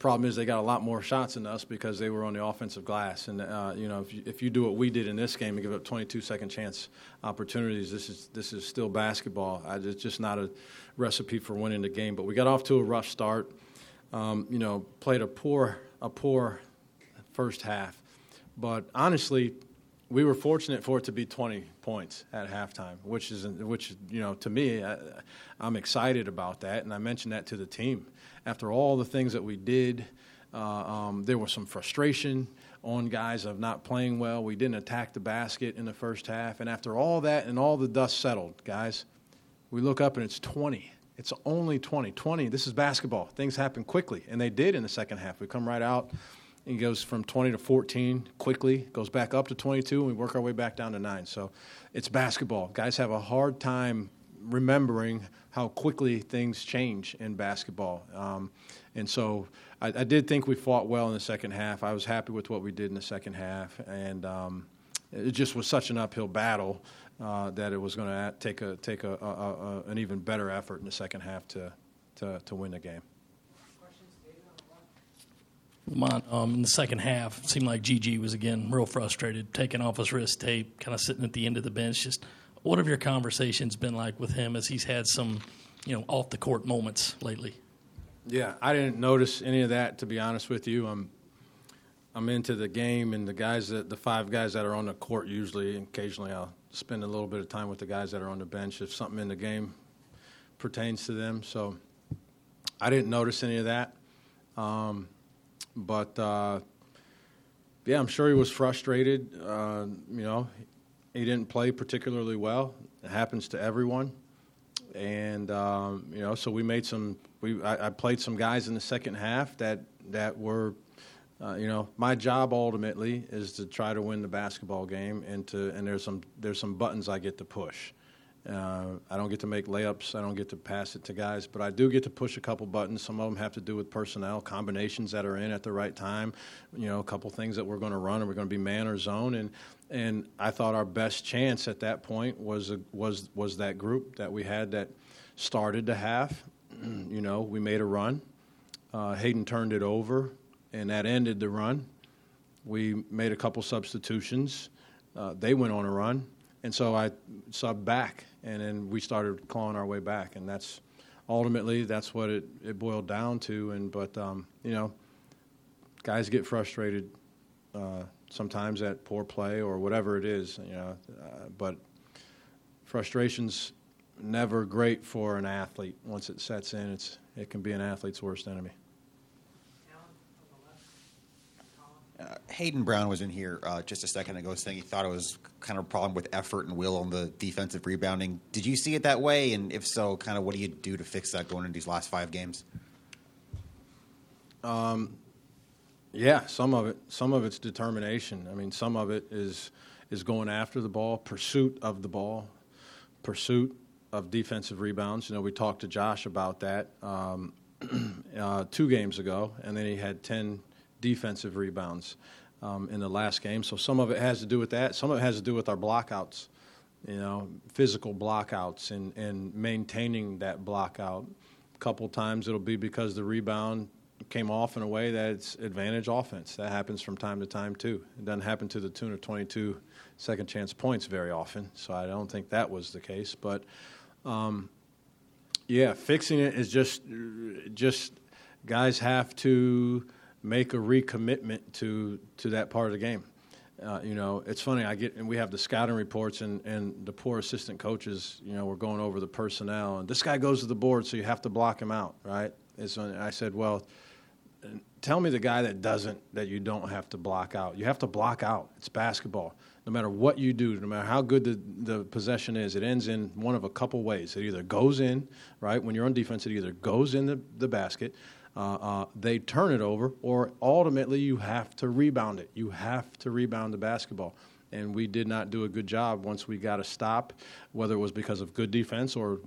problem is they got a lot more shots than us because they were on the offensive glass. And uh, you know, if you, if you do what we did in this game and give up 22 second chance opportunities, this is this is still basketball. I, it's just not a recipe for winning the game. But we got off to a rough start. Um, you know, played a poor a poor first half. But honestly, we were fortunate for it to be 20 points at halftime, which is which you know to me, I, am excited about that, and I mentioned that to the team. After all the things that we did, uh, um, there was some frustration on guys of not playing well. We didn't attack the basket in the first half, and after all that and all the dust settled, guys, we look up and it's 20. It's only 20. 20. This is basketball. Things happen quickly, and they did in the second half. We come right out he goes from 20 to 14 quickly, goes back up to 22, and we work our way back down to nine. So it's basketball. Guys have a hard time remembering how quickly things change in basketball. Um, and so I, I, did think we fought well in the second half. I was happy with what we did in the second half. And um, it just was such an uphill battle uh, that it was going to take, a, take a, a, a, an even better effort in the second half to, to, to win the game. Lamont, um, in the second half, seemed like GG was again real frustrated, taking off his wrist tape, kind of sitting at the end of the bench. Just what have your conversations been like with him as he's had some, you know, off the court moments lately? Yeah, I didn't notice any of that to be honest with you. I'm I'm into the game and the guys that the five guys that are on the court usually occasionally I'll spend a little bit of time with the guys that are on the bench if something in the game pertains to them. So I didn't notice any of that. Um, but uh, yeah, I'm sure he was frustrated. Uh, you know, he didn't play particularly well. It happens to everyone. And um, you know, so we made some. We I, I, played some guys in the second half that that were. Uh, you know, my job ultimately is to try to win the basketball game, and to and there's some there's some buttons I get to push. Uh, I don't get to make layups. I don't get to pass it to guys, but I do get to push a couple buttons. Some of them have to do with personnel combinations that are in at the right time. You know, a couple things that we're going to run, and we're going to be man or zone. And and I thought our best chance at that point was a, was was that group that we had that started the half. you know, we made a run. Uh, Hayden turned it over, and that ended the run. We made a couple substitutions. Uh, they went on a run and so I subbed back, and then we started clawing our way back, and that's ultimately that's what it, it boiled down to. And but um, you know, guys get frustrated uh, sometimes at poor play or whatever it is, you know. Uh, but frustration's never great for an athlete. Once it sets in, it's it can be an athlete's worst enemy. Uh, Hayden Brown was in here uh, just a second ago saying he thought it was kind of a problem with effort and will on the defensive rebounding. Did you see it that way? And if so, kind of what do you do to fix that going into these last five games? Um, yeah, some of it. Some of it's determination. I mean, some of it is is going after the ball, pursuit of the ball, pursuit of defensive rebounds. You know, we talked to Josh about that um, uh, two games ago, and then he had ten defensive rebounds um, in the last game. So some of it has to do with that. Some of it has to do with our blockouts, you know, physical blockouts and, and maintaining that blockout. A couple times it'll be because the rebound came off in a way that's advantage offense. That happens from time to time too. It doesn't happen to the tune of 22 second chance points very often. So I don't think that was the case. But um, yeah, fixing it is just just guys have to make a recommitment to to that part of the game. Uh, you know, it's funny. I get and we have the scouting reports, and and the poor assistant coaches. You know, we're going over the personnel, and this guy goes to the board, so you have to block him out, right? It's when I said, well, tell me the guy that doesn't that you don't have to block out. You have to block out. It's basketball. No matter what you do, no matter how good the, the possession is, it ends in one of a couple ways. It either goes in, right? When you're on defense, it either goes in the, the basket uh, uh, they turn it over, or ultimately you have to rebound it. You have to rebound the basketball. And we did not do a good job once we got a stop, whether it was because of good defense or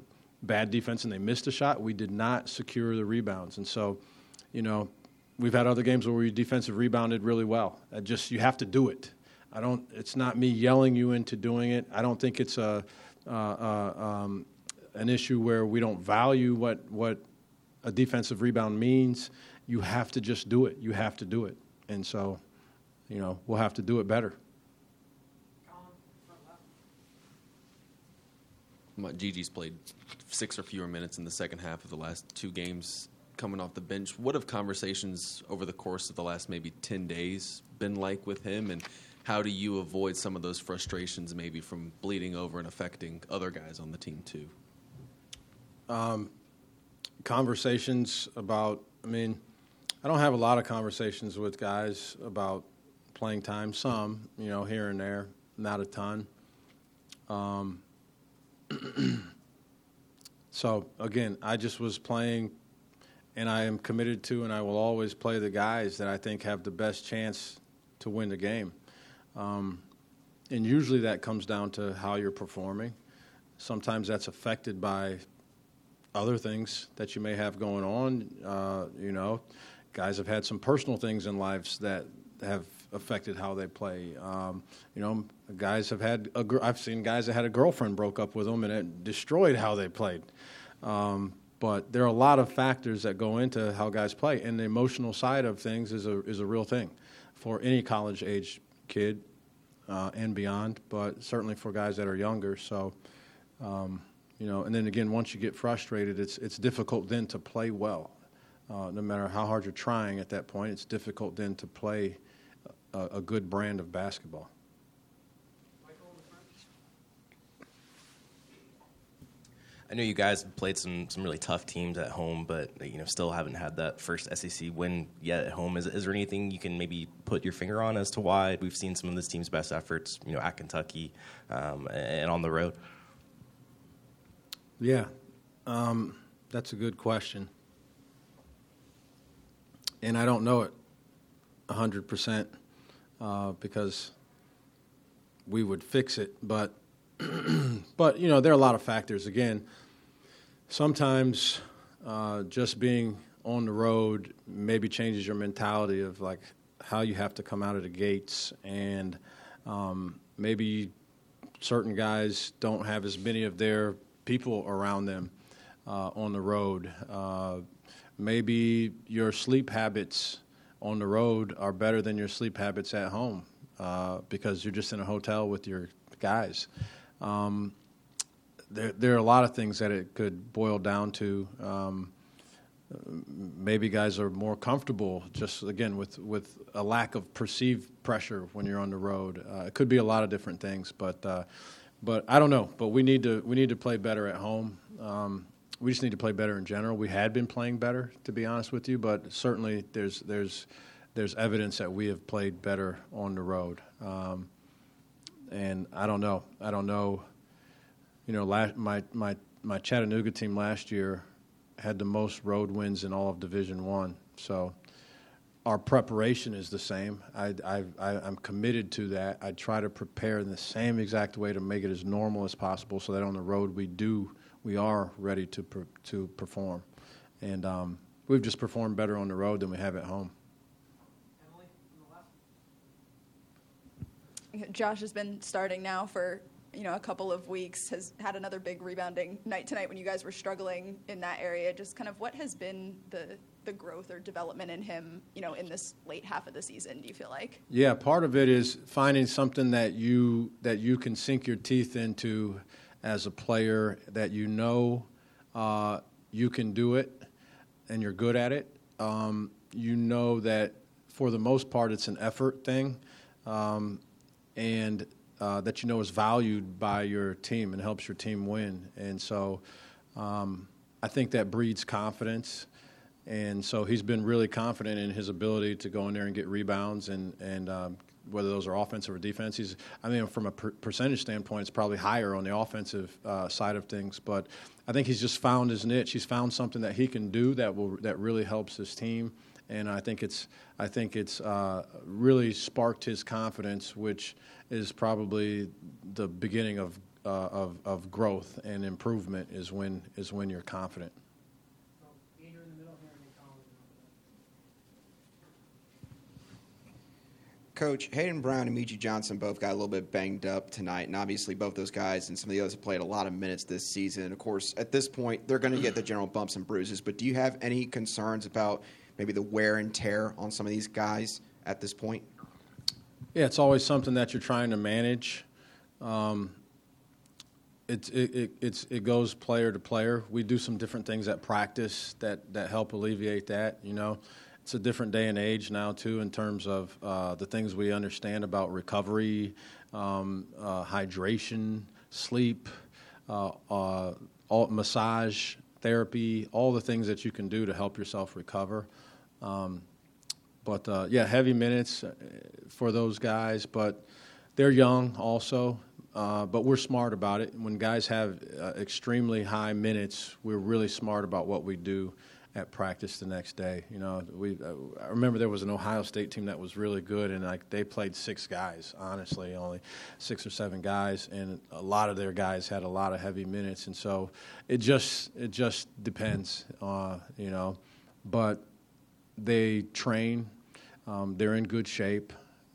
bad defense and they missed a shot. We did not secure the rebounds. And so, you know, we've had other games where we defensive rebounded really well. I just you have to do it. I don't. It's not me yelling you into doing it. I don't think it's a uh, uh, um, an issue where we don't value what what a defensive rebound means you have to just do it. You have to do it, and so, you know, we'll have to do it better. GG's played six or fewer minutes in the second half of the last two games coming off the bench. What have conversations over the course of the last maybe 10 days been like with him? And how do you avoid some of those frustrations maybe from bleeding over and affecting other guys on the team too? Um, conversations about, I mean, I don't have a lot of conversations with guys about playing time, some, you know, here and there, not a ton. Um, so again, I just was playing, and I am committed to, and I will always play the guys that I think have the best chance to win the game. Um, and usually that comes down to how you're performing. Sometimes that's affected by other things that you may have going on. Uh, you know, guys have had some personal things in lives that have affected how they play. Um, you know, guys have had a gr- I've seen guys that had a girlfriend broke up with them and it destroyed how they played. Um, but there are a lot of factors that go into how guys play, and the emotional side of things is a is a real thing for any college age kid uh, and beyond. But certainly for guys that are younger. So. Um, you know, and then again, once you get frustrated, it's it's difficult then to play well. Uh, no matter how hard you're trying at that point, it's difficult then to play a, a good brand of basketball. I know you guys played some some really tough teams at home, but you know still haven't had that first SEC win yet at home. Is is there anything you can maybe put your finger on as to why we've seen some of this team's best efforts, you know, at Kentucky um, and on the road? Yeah, um, that's a good question, and I don't know it hundred uh, percent because we would fix it, but but you know there are a lot of factors. Again, sometimes uh, just being on the road maybe changes your mentality of like how you have to come out of the gates, and um, maybe certain guys don't have as many of their people around them uh, on the road. Uh, maybe your sleep habits on the road are better than your sleep habits at home uh, because you're just in a hotel with your guys. Um, there, there are a lot of things that it could boil down to. Um, maybe guys are more comfortable just again with with a lack of perceived pressure when you're on the road. Uh, it could be a lot of different things, but uh, but I don't know. But we need to we need to play better at home. Um, we just need to play better in general. We had been playing better, to be honest with you, but certainly there's there's there's evidence that we have played better on the road. Um, and I don't know. I don't know. You know, last, my my my Chattanooga team last year had the most road wins in all of Division One. So our preparation is the same. I, I, I, am committed to that. I try to prepare in the same exact way to make it as normal as possible, so that on the road we do we are ready to per, to perform, and um, we've just performed better on the road than we have at home. Josh has been starting now for you know a couple of weeks. Has had another big rebounding night tonight when you guys were struggling in that area. Just kind of what has been the the growth or development in him, you know, in this late half of the season? Do you feel like? Yeah, part of it is finding something that you that you can sink your teeth into as a player that you know uh, you can do it and you're good at it. Um, you know that for the most part it's an effort thing. Um, and uh, that you know is valued by your team and helps your team win. And so um, I think that breeds confidence. And so he's been really confident in his ability to go in there and get rebounds and, and um, whether those are offensive or defense. He's, I mean, from a per- percentage standpoint, it's probably higher on the offensive uh, side of things. But I think he's just found his niche. He's found something that he can do that will that really helps his team and I think it's I think it's uh, really sparked his confidence, which is probably the beginning of, uh, of of growth and improvement. Is when is when you're confident. Coach Hayden Brown and Meechie Johnson both got a little bit banged up tonight, and obviously both those guys and some of the others have played a lot of minutes this season. And of course, at this point, they're going to get the general bumps and bruises. But do you have any concerns about maybe the wear and tear on some of these guys at this point? Yeah, it's always something that you're trying to manage. Um, it, it, it, it's, it goes player to player. We do some different things at practice that, that help alleviate that. You know, it's a different day and age now too in terms of uh, the things we understand about recovery, um, uh, hydration, sleep, uh, uh all, massage therapy, all the things that you can do to help yourself recover. Um, but uh, yeah, heavy minutes uh, for those guys, but they're young also. Uh, but we're smart about it. When guys have uh, extremely high minutes, we're really smart about what we do at practice the next day. You know, we uh, I remember there was an Ohio State team that was really good, and like they played six guys. Honestly, only six or seven guys, and a lot of their guys had a lot of heavy minutes, and so it just it just depends. Uh, you know, but they train. Um, they're in good shape,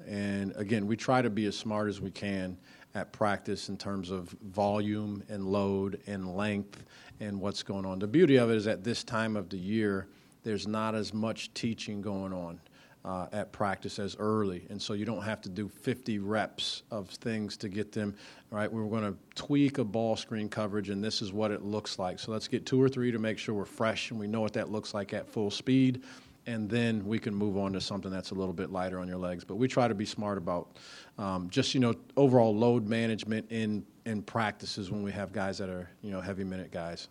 and again, we try to be as smart as we can at practice in terms of volume and load and length and what's going on. The beauty of it is at this time of the year, there's not as much teaching going on. Uh, at practice as early, and so you don't have to do 50 reps of things to get them right. We're going to tweak a ball screen coverage, and this is what it looks like. So let's get two or three to make sure we're fresh and we know what that looks like at full speed and then we can move on to something that's a little bit lighter on your legs. But we try to be smart about um, just you know overall load management in in practices when we have guys that are you know heavy minute guys.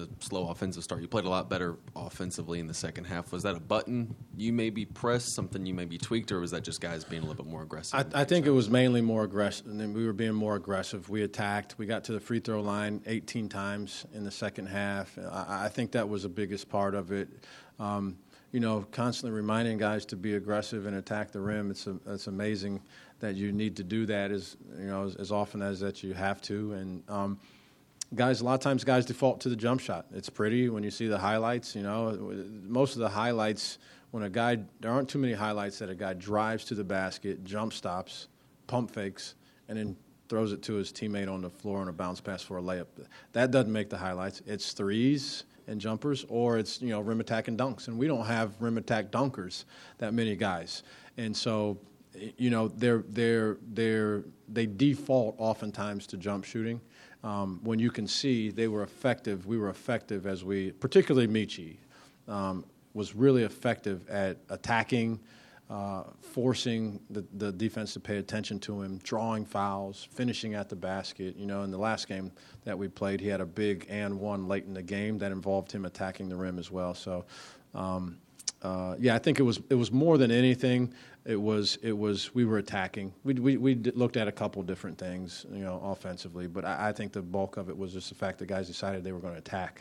The slow offensive start. You played a lot better offensively in the second half. Was that a button you maybe pressed, something you maybe tweaked, or was that just guys being a little bit more aggressive? I, I think it was mainly more aggressive. And we were being more aggressive. We attacked. We got to the free throw line 18 times in the second half. I, I think that was the biggest part of it. Um, you know, constantly reminding guys to be aggressive and attack the rim. It's a, it's amazing that you need to do that as you know as, as often as that you have to. And um, guys, a lot of times guys default to the jump shot. It's pretty when you see the highlights. You know, most of the highlights when a guy there aren't too many highlights that a guy drives to the basket, jump stops, pump fakes, and then throws it to his teammate on the floor on a bounce pass for a layup. That doesn't make the highlights. It's threes and jumpers, or it's you know rim attack and dunks, and we don't have rim attack dunkers that many guys, and so you know they're they're they're they default oftentimes to jump shooting um, when you can see they were effective, we were effective as we, particularly Meechie, um, was really effective at attacking, uh, forcing the, the defense to pay attention to him, drawing fouls, finishing at the basket. You know, in the last game that we played, he had a big and one late in the game that involved him attacking the rim as well. So, um, uh, yeah, I think it was it was more than anything. It was it was we were attacking. We we, we looked at a couple different things, you know, offensively, but I, I think the bulk of it was just the fact that guys decided they were going to attack.